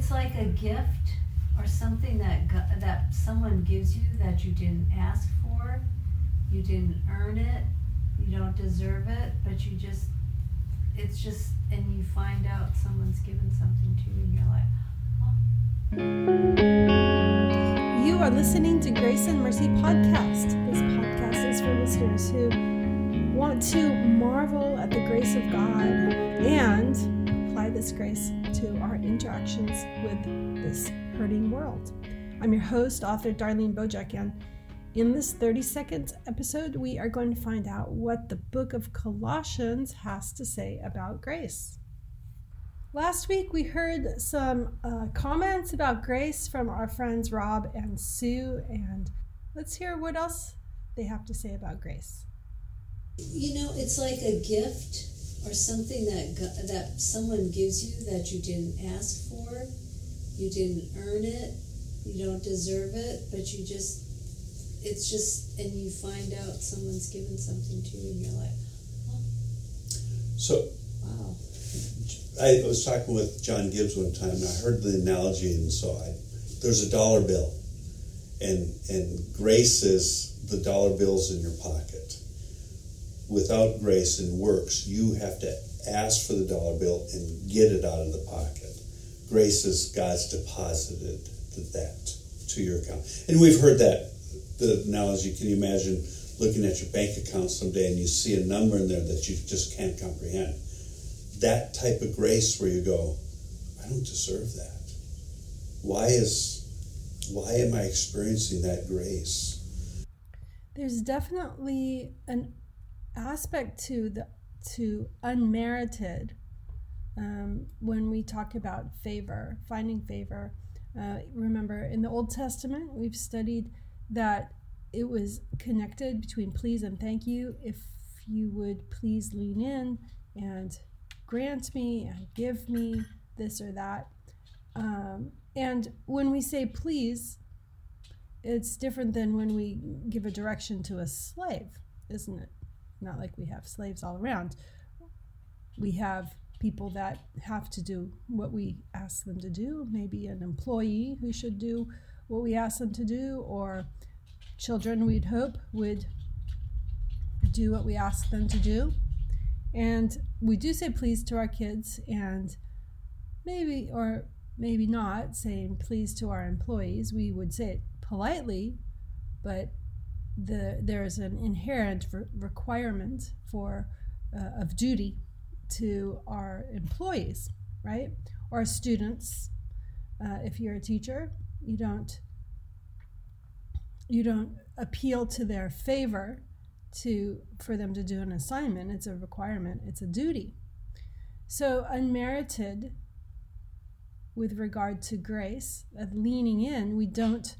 it's like a gift or something that that someone gives you that you didn't ask for, you didn't earn it, you don't deserve it, but you just it's just and you find out someone's given something to you and you're like. You are listening to Grace and Mercy podcast. This podcast is for listeners who want to marvel at the grace of God and apply this grace to our interactions with this hurting world. I'm your host, author Darlene Bojack, in this 30 second episode, we are going to find out what the book of Colossians has to say about grace. Last week, we heard some uh, comments about grace from our friends Rob and Sue, and let's hear what else they have to say about grace. You know, it's like a gift or something that that someone gives you that you didn't ask for, you didn't earn it, you don't deserve it, but you just it's just, and you find out someone's given something to you, and you're like, oh. So, wow. I was talking with John Gibbs one time, and I heard the analogy, and so I, there's a dollar bill, and and grace is the dollar bills in your pocket. Without grace and works, you have to ask for the dollar bill and get it out of the pocket. Grace is God's deposited that to your account, and we've heard that the analogy, can you imagine looking at your bank account someday and you see a number in there that you just can't comprehend? That type of grace where you go, I don't deserve that. Why is why am I experiencing that grace? There's definitely an aspect to the to unmerited um, when we talk about favor, finding favor. Uh, remember, in the Old Testament, we've studied that it was connected between please and thank you. If you would please lean in and grant me and give me this or that. Um, and when we say please, it's different than when we give a direction to a slave, isn't it? Not like we have slaves all around. We have people that have to do what we ask them to do, maybe an employee who should do what we ask them to do, or children we'd hope would do what we ask them to do. And we do say please to our kids, and maybe or maybe not saying please to our employees. We would say it politely, but the there is an inherent re- requirement for uh, of duty to our employees, right? Or students. Uh, if you're a teacher, you don't you don't appeal to their favor to for them to do an assignment it's a requirement it's a duty so unmerited with regard to grace of leaning in we don't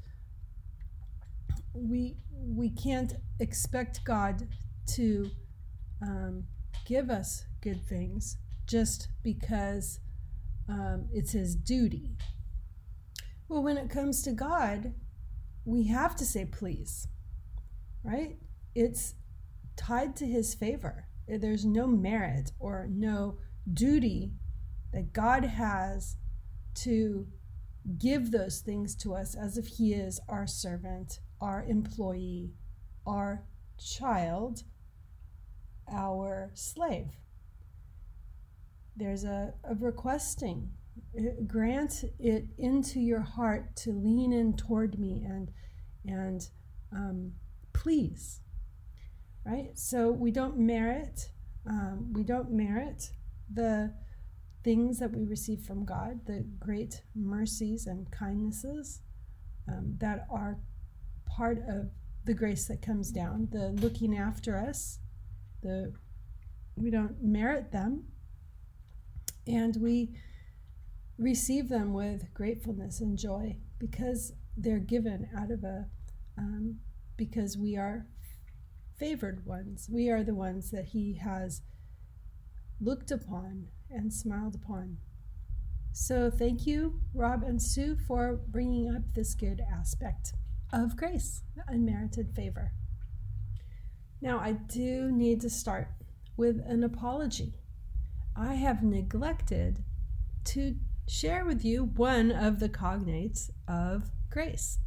we we can't expect god to um, give us good things just because um, it's his duty well when it comes to god we have to say please, right? It's tied to his favor. There's no merit or no duty that God has to give those things to us as if he is our servant, our employee, our child, our slave. There's a, a requesting. Grant it into your heart to lean in toward me and and um, please. Right? So we don't merit um, we don't merit the things that we receive from god the great mercies and kindnesses um, that are part of the grace that comes down the looking after us the we don't merit them. And we receive them with gratefulness and joy because they're given out of a um, because we are favored ones. We are the ones that he has looked upon and smiled upon. So thank you rob and sue for bringing up this good aspect of grace unmerited favor now i do need to start with an apology i have neglected to share with you one of the cognates of grace.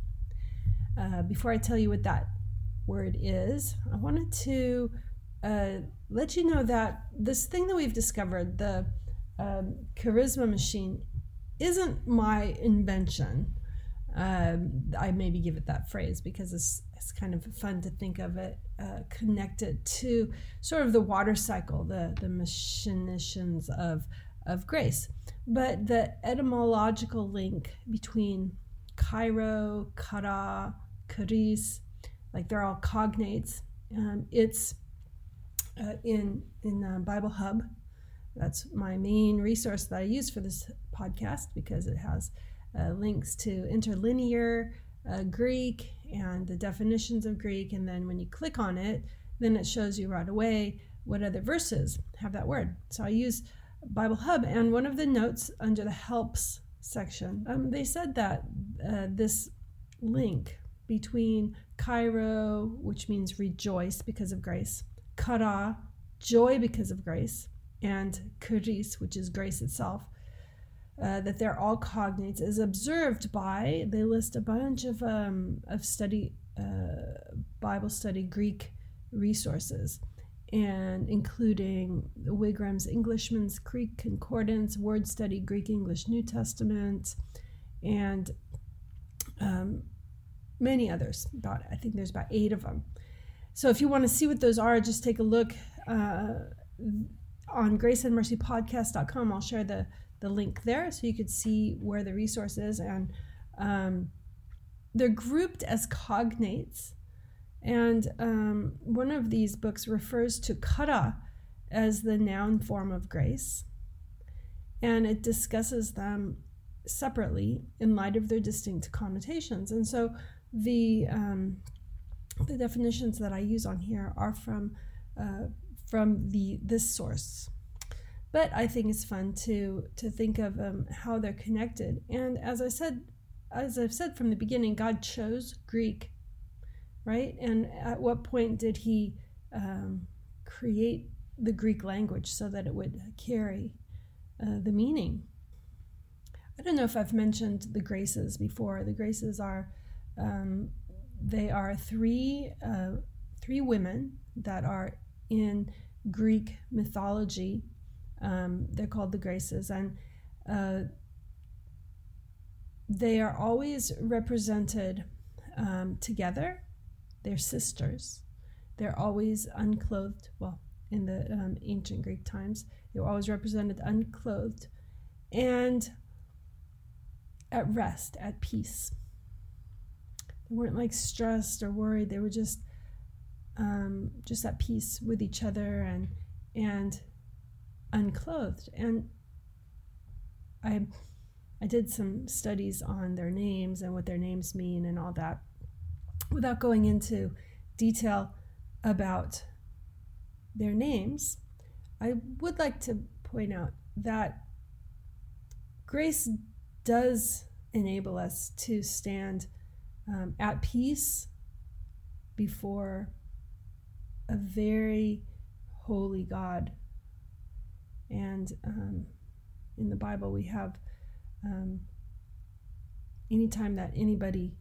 Uh, before I tell you what that word is, I wanted to uh, let you know that this thing that we've discovered, the um, charisma machine, isn't my invention. Um, I maybe give it that phrase because it's, it's kind of fun to think of it uh, connected to sort of the water cycle, the, the machinations of, of grace. But the etymological link between Chairo, Chara, Charis, like they're all cognates. Um, it's uh, in in uh, Bible Hub. That's my main resource that I use for this podcast because it has uh, links to interlinear uh, Greek and the definitions of Greek. And then when you click on it, then it shows you right away what other verses have that word. So I use Bible Hub, and one of the notes under the helps section, um, they said that uh, this link between Chairo, which means rejoice because of grace, Chara, joy because of grace, and Charis, which is grace itself, uh, that they're all cognates, is observed by, they list a bunch of, um, of study, uh, Bible study Greek resources, and including Wigram's Englishman's Greek Concordance, Word Study Greek English New Testament, and um, many others. About I think there's about eight of them. So if you want to see what those are, just take a look uh, on graceandmercypodcast.com. I'll share the the link there so you could see where the resource is. And um, they're grouped as cognates. And um, one of these books refers to chara as the noun form of grace. And it discusses them separately in light of their distinct connotations. And so the um, the definitions that I use on here are from uh, from the this source. But I think it's fun to to think of um, how they're connected. And as I said, as I've said from the beginning, God chose Greek, right? And at what point did He um, create the Greek language so that it would carry uh, the meaning? I don't know if I've mentioned the graces before. The graces are um, they are three uh, three women that are in Greek mythology. Um, they're called the Graces, and uh, they are always represented um, together. They're sisters. They're always unclothed. Well, in the um, ancient Greek times, they were always represented unclothed and at rest, at peace they weren't like stressed or worried. They were just um, just at peace with each other and and unclothed. And I I did some studies on their names and what their names mean and all that, without going into detail about their names. I would like to point out that grace does enable us to stand um, at peace before a very holy God. And um, in the Bible, we have um, anytime that anybody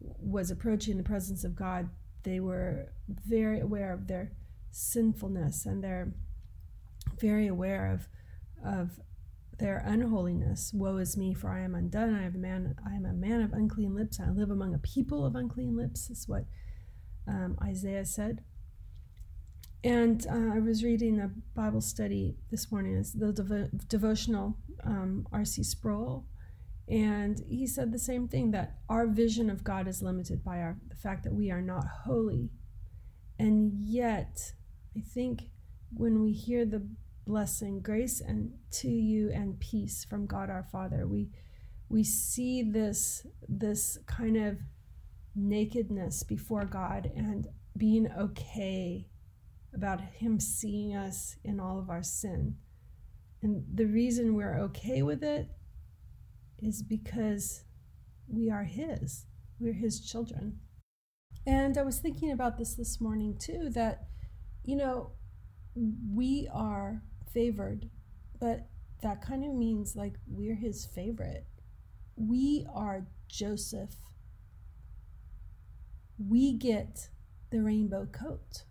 was approaching the presence of God, they were very aware of their sinfulness and they're very aware of of their unholiness. Woe is me, for I am undone. I am a man. I am a man of unclean lips. I live among a people of unclean lips. Is what um, Isaiah said. And uh, I was reading a Bible study this morning. It's the devo- devotional um, R.C. Sproul, and he said the same thing that our vision of God is limited by our the fact that we are not holy, and yet I think when we hear the blessing, grace and to you and peace from God our Father. We we see this this kind of nakedness before God and being okay about him seeing us in all of our sin. And the reason we're okay with it is because we are his. We're his children. And I was thinking about this this morning too that you know we are favored, but that kind of means like we're his favorite. We are Joseph. We get the rainbow coat.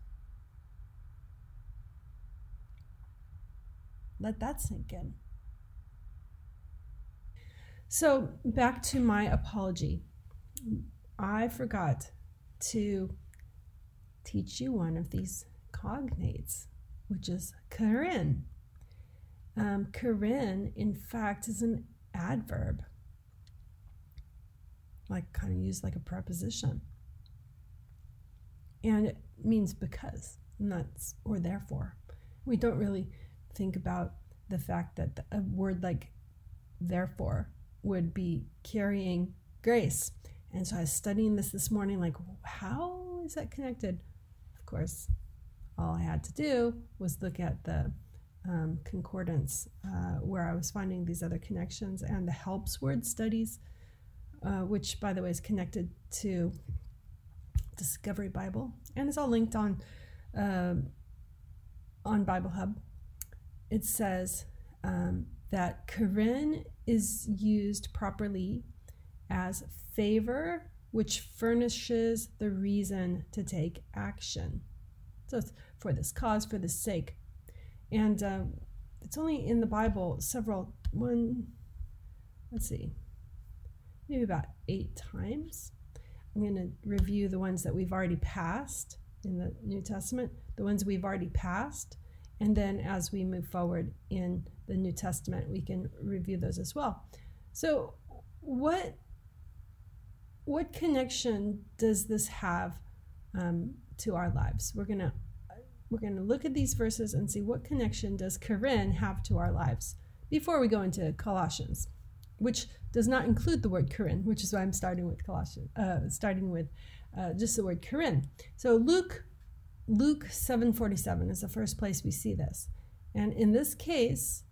Let that sink in. So, back to my apology. I forgot to teach you one of these cognates, which is charin. Um, in fact, is an adverb, like kind of used like a preposition. And it means because, and that's, or therefore. We don't really think about the fact that a word like therefore would be carrying grace. And so I was studying this this morning, like, how is that connected? Of course, all I had to do was look at the um, concordance uh, where I was finding these other connections and the helps word studies, uh, which, by the way, is connected to Discovery Bible and it's all linked on uh, on Bible Hub. It says um, that charin is used properly as favor, which furnishes the reason to take action. So it's for this cause, for this sake. And uh, it's only in the Bible several, one, let's see, maybe about eight times. I'm going to review the ones that we've already passed in the New Testament, the ones we've already passed, and then as we move forward in the New Testament, we can review those as well. So, what what connection does this have um, to our lives? We're gonna we're gonna look at these verses and see what connection does charin have to our lives before we go into Colossians, which does not include the word charin, which is why I'm starting with Colossians, uh, starting with uh, just the word charin. So Luke Luke 7:47 is the first place we see this, and in this case,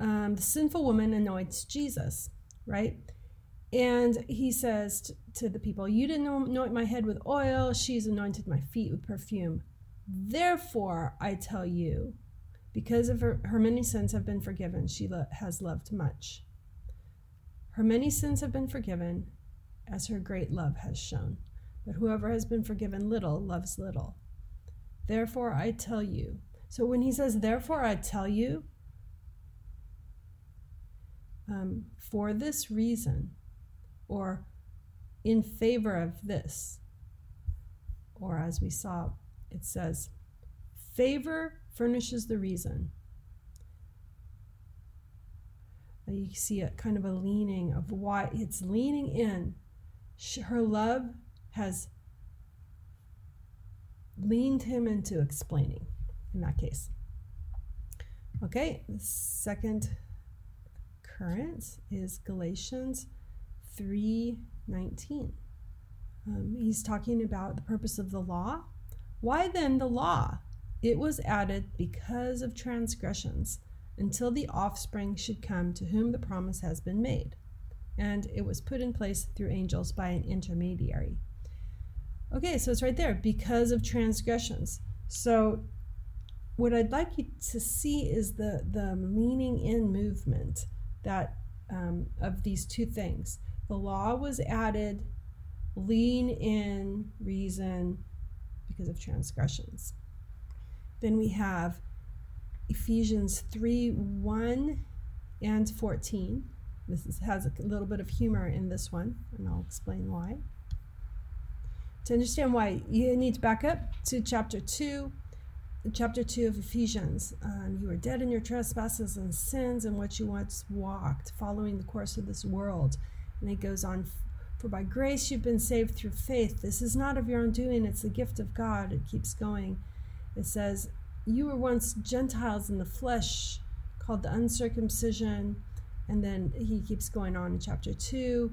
um, the sinful woman anoints Jesus, right? And he says to the people, You didn't anoint my head with oil, she's anointed my feet with perfume. Therefore, I tell you, because of her, her many sins have been forgiven, she lo- has loved much. Her many sins have been forgiven, as her great love has shown. But whoever has been forgiven little loves little. Therefore, I tell you. So when he says, Therefore, I tell you, um, for this reason, or in favor of this. Or as we saw, it says, favor furnishes the reason. You see a kind of a leaning of why it's leaning in. Her love has leaned him into explaining in that case. Okay, the second current is Galatians 3:19. Um, he's talking about the purpose of the law. Why then the law? It was added because of transgressions, until the offspring should come to whom the promise has been made. And it was put in place through angels by an intermediary. Okay, so it's right there because of transgressions. So, what I'd like you to see is the, the leaning in movement that um, of these two things. The law was added, lean in, reason, because of transgressions. Then we have Ephesians 3 1 and 14. This is, has a little bit of humor in this one, and I'll explain why. To understand why, you need to back up to chapter 2 chapter 2 of Ephesians. Um, you are dead in your trespasses and sins in which you once walked, following the course of this world. And it goes on, for by grace you've been saved through faith. This is not of your own doing, it's the gift of God. It keeps going. It says, You were once Gentiles in the flesh, called the uncircumcision. And then he keeps going on in chapter 2.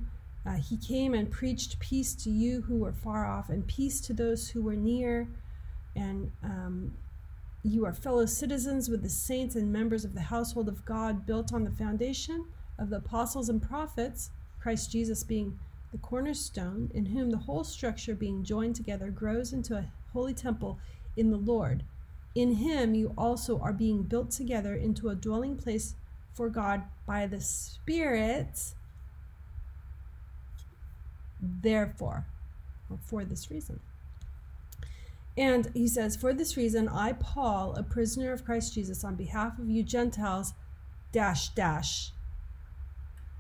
Uh, he came and preached peace to you who were far off and peace to those who were near. And um, you are fellow citizens with the saints and members of the household of God, built on the foundation of the apostles and prophets, Christ Jesus being the cornerstone, in whom the whole structure being joined together grows into a holy temple in the Lord. In him you also are being built together into a dwelling place for God by the Spirit. Therefore, or for this reason. And he says, For this reason, I, Paul, a prisoner of Christ Jesus, on behalf of you Gentiles, dash, dash.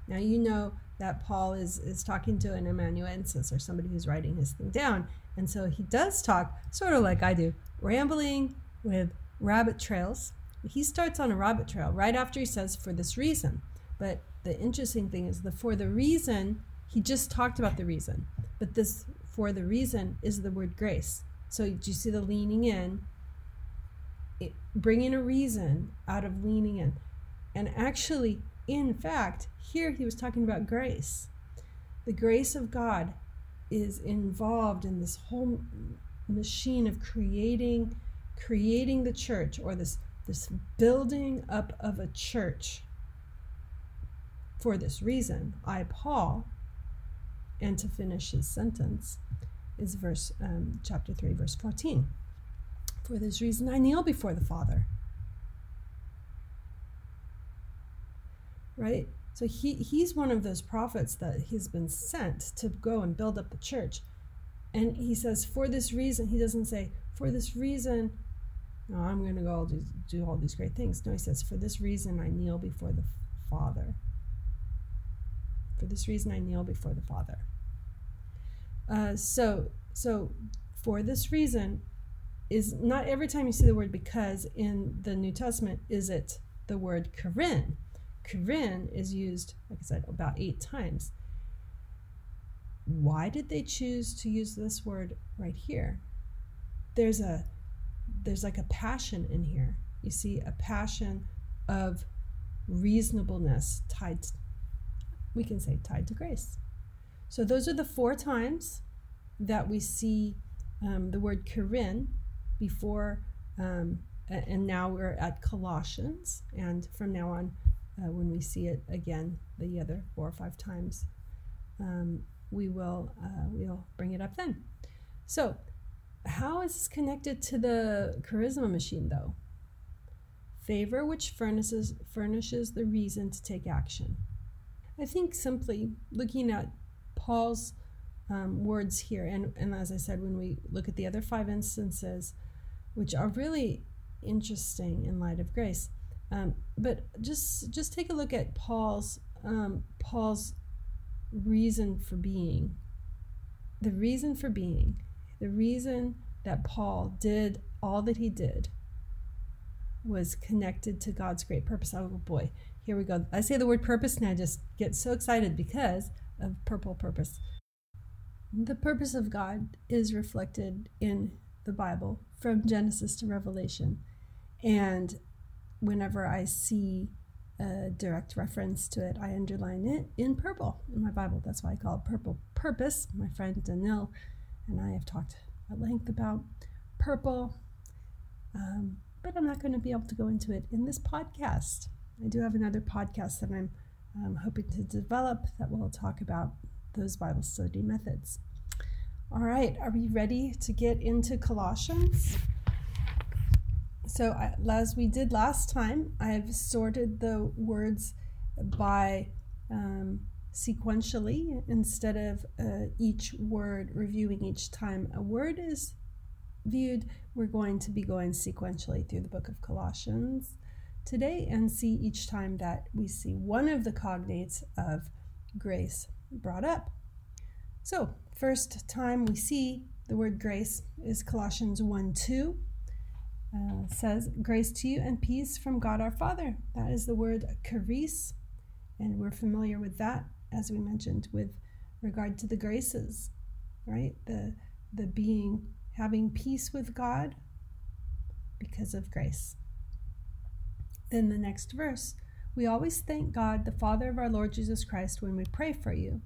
Now, you know that Paul is, is talking to an amanuensis or somebody who's writing his thing down. And so he does talk, sort of like I do, rambling with rabbit trails. He starts on a rabbit trail right after he says, For this reason. But the interesting thing is the for the reason, he just talked about the reason. But this for the reason is the word grace. So do you see the leaning in? It, bringing a reason out of leaning in. And actually, in fact, here he was talking about grace. The grace of God is involved in this whole machine of creating creating the church or this this building up of a church for this reason i paul and to finish his sentence is verse um, chapter 3 verse 14 for this reason i kneel before the father. Right? So he he's one of those prophets that he's been sent to go and build up the church. And he says for this reason he doesn't say for this reason no i'm going to go do, do all these great things. No he says for this reason i kneel before the father for this reason i kneel before the father uh, so so for this reason is not every time you see the word because in the New Testament is it the word charin. Charin is used, like I said, about eight times. Why did they choose to use this word right here? There's a there's like a passion in here. You see a passion of reasonableness tied we can say tied to grace. So those are the four times that we see um, the word charin before, um, and now we're at Colossians, and from now on, uh, when we see it again, the other four or five times, um, we will uh, we'll bring it up then. So, how is this connected to the charisma machine, though? Favor which furnishes furnishes the reason to take action. I think simply looking at Paul's um, words here, and, and as I said, when we look at the other five instances, which are really interesting in light of grace, um, but just just take a look at Paul's um, Paul's reason for being. The reason for being, the reason that Paul did all that he did was connected to God's great purpose. Oh boy, here we go. I say the word purpose and I just get so excited because of purple purpose. The purpose of God is reflected in the Bible from Genesis to Revelation. And whenever I see a direct reference to it, I underline it in purple in my Bible. That's why I call it purple purpose. My friend Danil and I have talked at length about purple, um, but I'm not going to be able to go into it in this podcast. I do have another podcast that I'm um, hoping to develop that will talk about those Bible study methods. All right, are we ready to get into Colossians? So, as we did last time, I've sorted the words by um, sequentially instead of uh, each word reviewing each time a word is viewed. We're going to be going sequentially through the book of Colossians today and see each time that we see one of the cognates of grace brought up. So, first time we see the word grace is Colossians 1 2. Uh, says, Grace to you and peace from God our Father. That is the word charis, and we're familiar with that, as we mentioned, with regard to the graces, right? The, the being, having peace with God because of grace. Then the next verse, we always thank God, the Father of our Lord Jesus Christ, when we pray for you.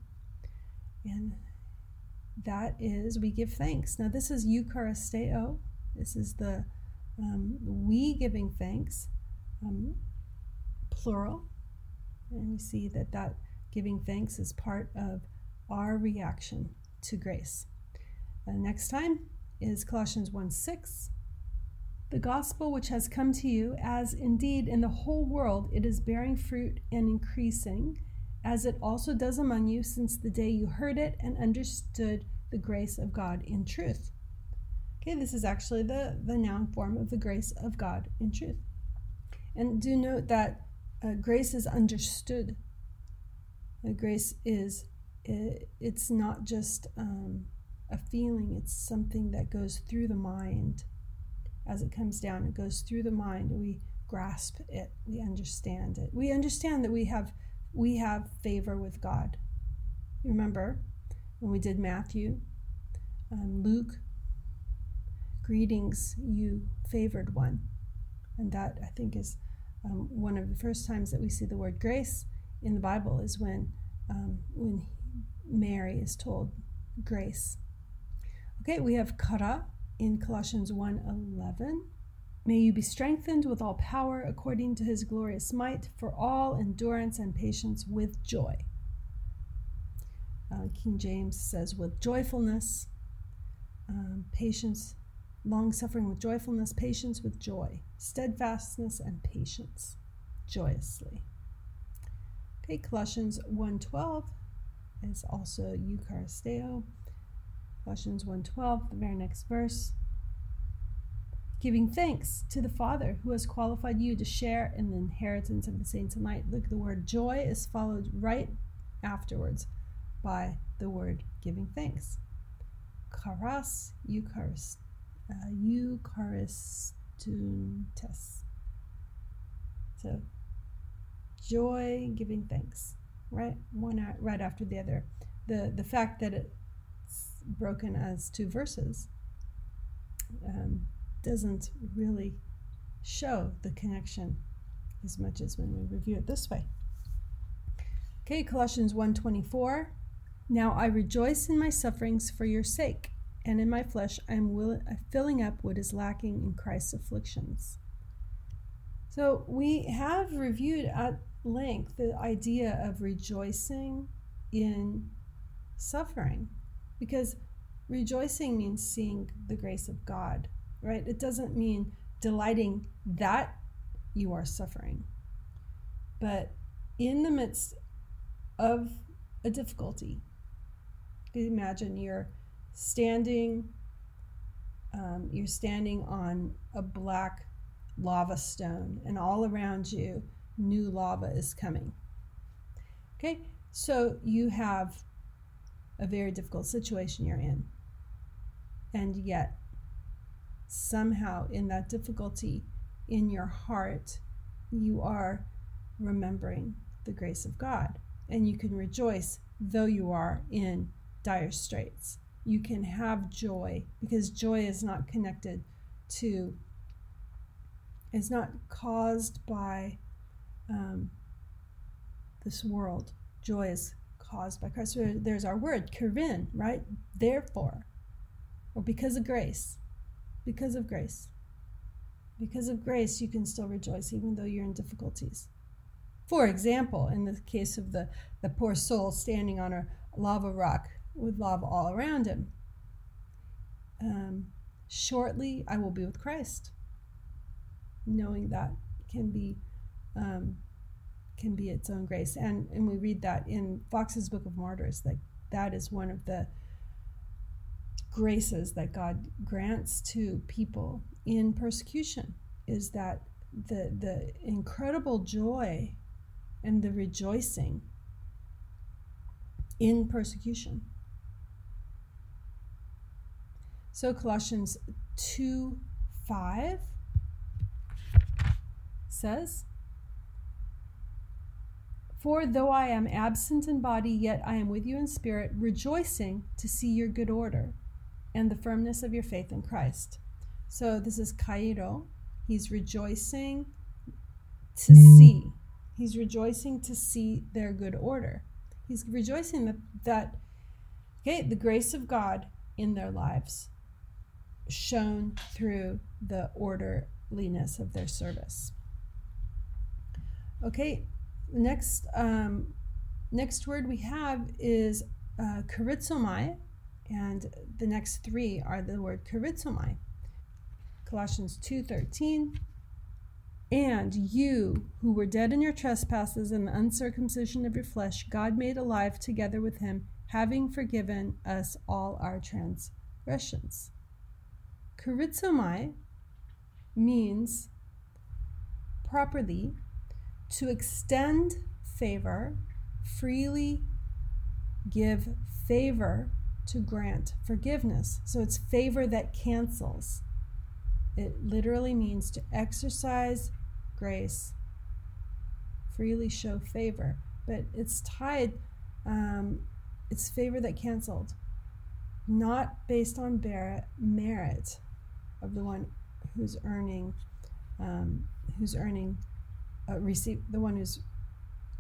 And that is we give thanks. Now, this is Eucharisteo. This is the um, we giving thanks, um, plural. And we see that that giving thanks is part of our reaction to grace. Uh, next time is Colossians 1 6. The gospel which has come to you, as indeed in the whole world it is bearing fruit and increasing, as it also does among you since the day you heard it and understood the grace of God in truth. Okay, this is actually the, the noun form of the grace of God in truth. And do note that uh, grace is understood. Grace is, it, it's not just um, a feeling, it's something that goes through the mind as it comes down. It goes through the mind. We grasp it, we understand it. We understand that we have we have favor with God. Remember when we did Matthew, um, Luke, greetings, you favored one. And that I think is um, one of the first times that we see the word grace in the Bible is when um, when Mary is told grace. Okay, we have chara in Colossians 1:11. May you be strengthened with all power according to his glorious might for all endurance and patience with joy. Uh, King James says with joyfulness, um, patience, long suffering with joyfulness, patience with joy, steadfastness and patience joyously. Okay, Colossians 1:12 is also Eucharisteo. Colossians 1:12, the very next verse. Giving thanks to the Father who has qualified you to share in the inheritance of the saints in light. Look, the word joy is followed right afterwards by the word giving thanks. Charis Eucharist, uh, Eucharistountes. So, joy, giving thanks, right? One right after the other. The the fact that it's broken as two verses um, doesn't really show the connection as much as when we review it this way. Okay, Colossians 1:24. Now I rejoice in my sufferings for your sake, and in my flesh I am will- filling up what is lacking in Christ's afflictions. So we have reviewed at length the idea of rejoicing in suffering because rejoicing means seeing the grace of God, right? It doesn't mean delighting that you are suffering. But in the midst of a difficulty, imagine you're standing um, you're standing on a black lava stone and all around you new lava is coming okay so you have a very difficult situation you're in and yet somehow in that difficulty in your heart you are remembering the grace of god and you can rejoice though you are in dire straits. You can have joy because joy is not connected to, is not caused by um, this world. Joy is caused by Christ. There's our word, kirvin, right? Therefore, or because of grace. Because of grace. Because of grace, you can still rejoice even though you're in difficulties. For example, in the case of the, the poor soul standing on a lava rock with lava all around him. Um, shortly, I will be with Christ. Knowing that can be um, can be its own grace, and and we read that in Foxe's Book of Martyrs. That that is one of the graces that God grants to people in persecution. Is that the the incredible joy and the rejoicing in persecution. So Colossians 2 5 says, For though I am absent in body, yet I am with you in spirit, rejoicing to see your good order and the firmness of your faith in Christ. So this is Chairo. He's rejoicing to mm. see. He's rejoicing to see their good order. He's rejoicing that, that okay, the grace of God in their lives shown through the orderliness of their service. Okay, next um, next word we have is uh, charizomai, and the next three are the word charizomai. Colossians 2:13 and you who were dead in your trespasses and the uncircumcision of your flesh God made alive together with him having forgiven us all our transgressions. Charizomai means properly to extend favor, freely give favor to grant forgiveness. So it's favor that cancels. It literally means to exercise grace, freely show favor, but it's tied, um, it's favor that canceled, not based on merit of the one who's earning, um, who's earning, uh, receive the one who's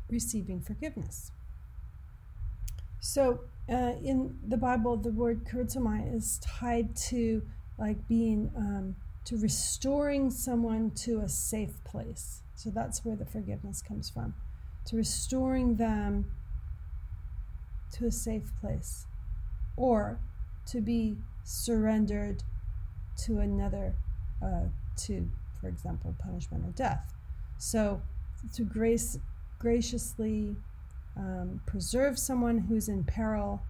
receiving forgiveness. So uh, in the Bible, the word charizomai is tied to like being um, to restoring someone to a safe place. So that's where the forgiveness comes from, to restoring them to a safe place, or to be surrendered to another, uh, to, for example, punishment or death. So to grace graciously um, preserve someone who's in peril,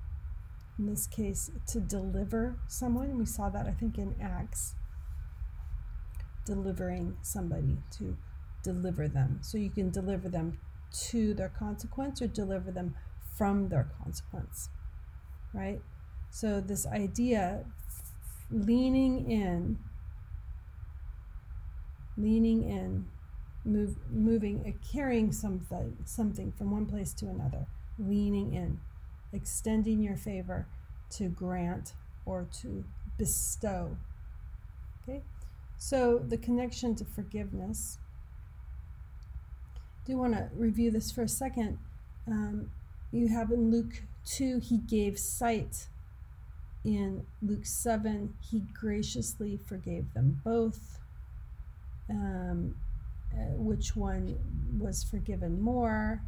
in this case, to deliver someone. We saw that, I think, in Acts. Delivering somebody to deliver them. So you can deliver them to their consequence or deliver them from their consequence, right? So, this idea, leaning in, leaning in move, moving, uh, carrying something, something from one place to another, leaning in, extending your favor to grant or to bestow. Okay, so the connection to forgiveness. I do want to review this for a second. Um, you have in Luke 2, he gave sight. In Luke 7, he graciously forgave them both. Um, which one was forgiven more.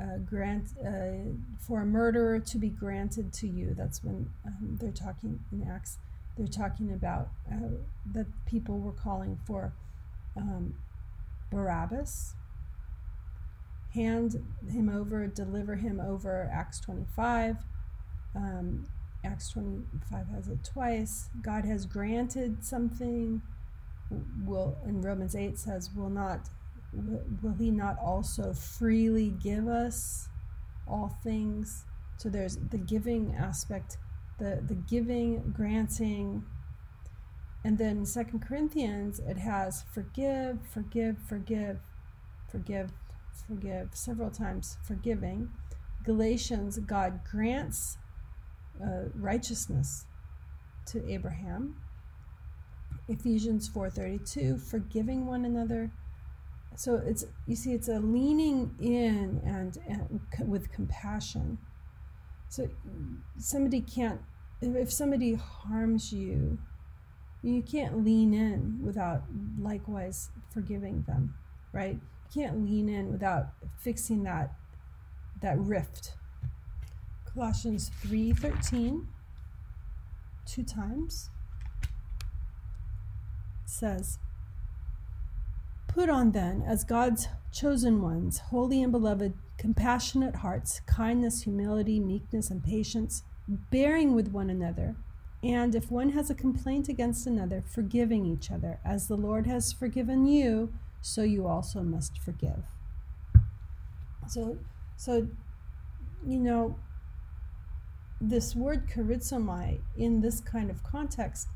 Uh, grant uh, for a murderer to be granted to you. That's when um, they're talking in Acts. They're talking about uh, that people were calling for um, Barabbas. Hand him over, deliver him over. Acts 25. Um, Acts 25 has it twice. God has granted something will in Romans 8 says will not will he not also freely give us all things? So there's the giving aspect the the giving granting. And then second corinthians it has forgive forgive forgive forgive forgive several times forgiving. Galatians god grants uh, righteousness to abraham Ephesians 4:32, forgiving one another. So it's you see it's a leaning in and, and with compassion. So somebody can't if somebody harms you, you can't lean in without likewise forgiving them, right? You can't lean in without fixing that that rift. Colossians 3:13 two times says, Put on then, as God's chosen ones, holy and beloved, compassionate hearts, kindness, humility, meekness, and patience, bearing with one another, and if one has a complaint against another, forgiving each other, as the Lord has forgiven you, so you also must forgive. So, so you know, this word charizomai in this kind of context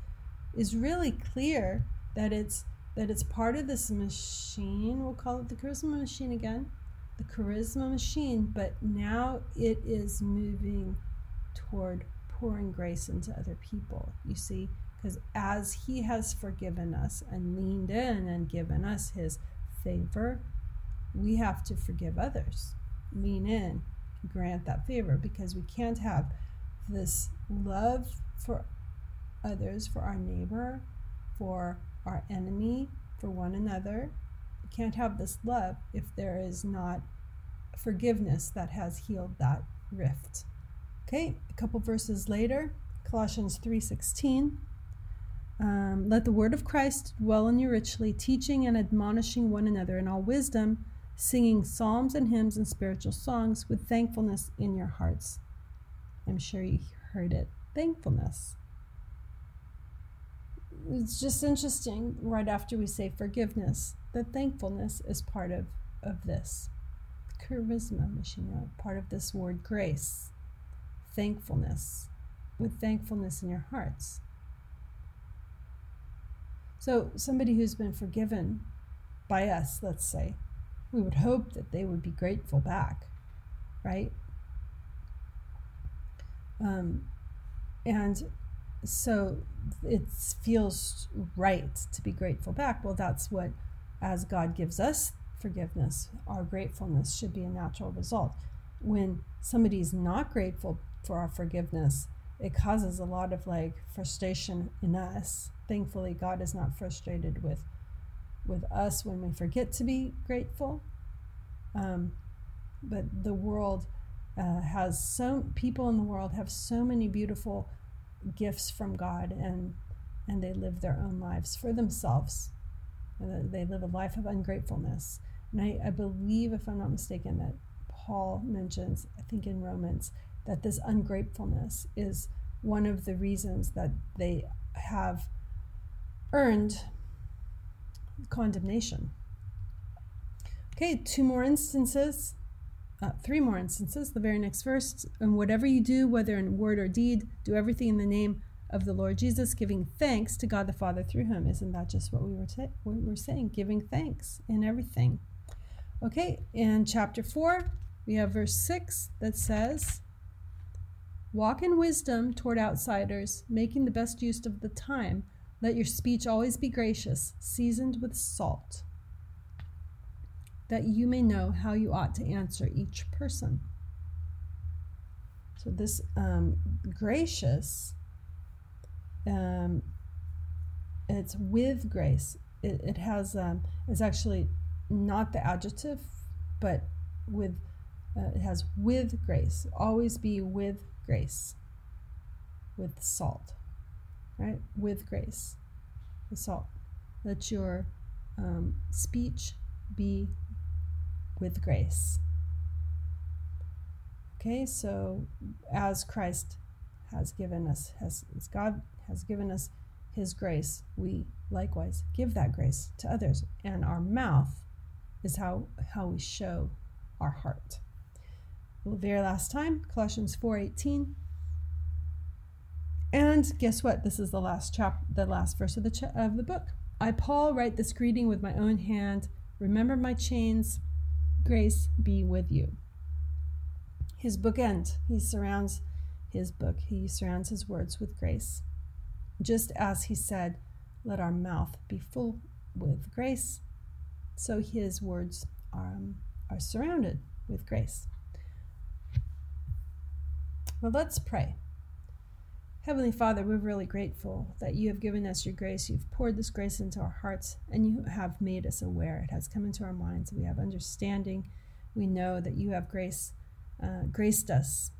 is really clear that it's that it's part of this machine. We'll call it the charisma machine again, the charisma machine, but now it is moving toward pouring grace into other people. You see, because as He has forgiven us and leaned in and given us His favor, we have to forgive others. Lean in, grant that favor, because we can't have this love for others, for our neighbor, for our enemy, for one another. We can't have this love if there is not forgiveness that has healed that rift. Okay, a couple verses later, Colossians 3:16. Um, Let the word of Christ dwell in you richly, teaching and admonishing one another in all wisdom, singing psalms and hymns and spiritual songs with thankfulness in your hearts. I'm sure you heard it. Thankfulness. It's just interesting right after we say forgiveness that thankfulness is part of, of this. Charisma, Mishina, part of this word grace. Thankfulness. With thankfulness in your hearts. So, somebody who's been forgiven by us, let's say, we would hope that they would be grateful back, right? Um, and so it feels right to be grateful back. Well, that's what, as God gives us forgiveness, our gratefulness should be a natural result. When somebody's not grateful for our forgiveness, it causes a lot of like frustration in us. Thankfully, God is not frustrated with with us when we forget to be grateful. Um, but the world uh, has so people in the world have so many beautiful gifts from God, and and they live their own lives for themselves. They live a life of ungratefulness. And I, I believe, if I'm not mistaken, that Paul mentions, I think in Romans, that this ungratefulness is one of the reasons that they have earned condemnation. Okay, two more instances, uh, three more instances. The very next verse, and whatever you do, whether in word or deed, do everything in the name of the Lord Jesus, giving thanks to God the Father through Him. Isn't that just what we were ta- what we were saying? Giving thanks in everything. Okay, in chapter four, we have verse six that says. Walk in wisdom toward outsiders, making the best use of the time. Let your speech always be gracious, seasoned with salt, that you may know how you ought to answer each person. So, this um, gracious, um, it's with grace. It, it has, um, it's actually not the adjective, but with, uh, it has with grace. Always be with grace with salt, right? With grace, the salt. Let your um, speech be with grace. Okay, so as Christ has given us, has as God has given us His grace, we likewise give that grace to others, and our mouth is how how we show our heart very last time, Colossians 4:18. And guess what? This is the last chap the last verse of the of the book. I Paul write this greeting with my own hand. Remember my chains. Grace be with you. His bookend. He surrounds his book. He surrounds his words with grace. Just as he said, let our mouth be full with grace, so his words are, um, are surrounded with grace. Well, let's pray. Heavenly Father, we're really grateful that you have given us your grace. You've poured this grace into our hearts and you have made us aware. It has come into our minds. We have understanding. We know that you have grace, uh, graced us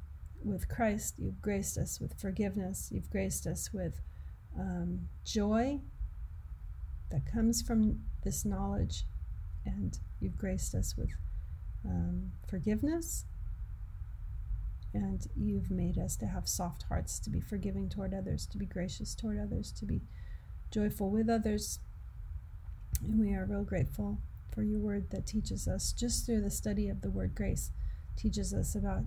with Christ. You've graced us with forgiveness. You've graced us with um, joy that comes from this knowledge. And you've graced us with um, forgiveness and you've made us to have soft hearts, to be forgiving toward others, to be gracious toward others, to be joyful with others. And we are real grateful for your word that teaches us, just through the study of the word grace, teaches us about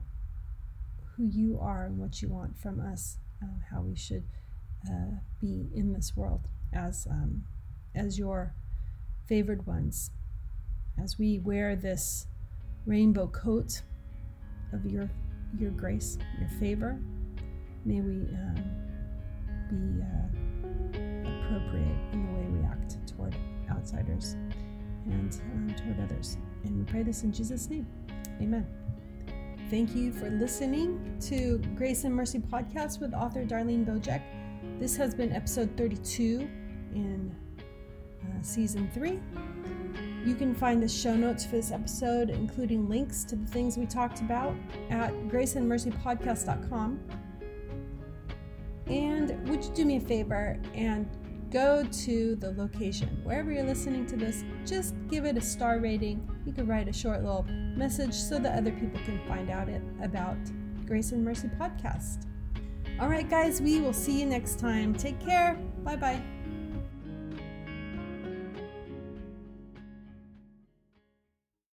who you are and what you want from us, uh, how we should uh, be in this world as um, as your favored ones, as we wear this rainbow coat of your your grace, your favor. May we um, be uh, appropriate in the way we act toward outsiders and um, toward others. And we pray this in Jesus' name. Amen. Thank you for listening to Grace and Mercy podcast with author Darlene Bojek. This has been episode 32 in uh, season three. You can find the show notes for this episode, including links to the things we talked about, at graceandmercypodcast.com. And would you do me a favor and go to the location wherever you're listening to this. Just give it a star rating. You can write a short little message so that other people can find out it, about Grace and Mercy podcast. All right, guys, we will see you next time. Take care. Bye bye.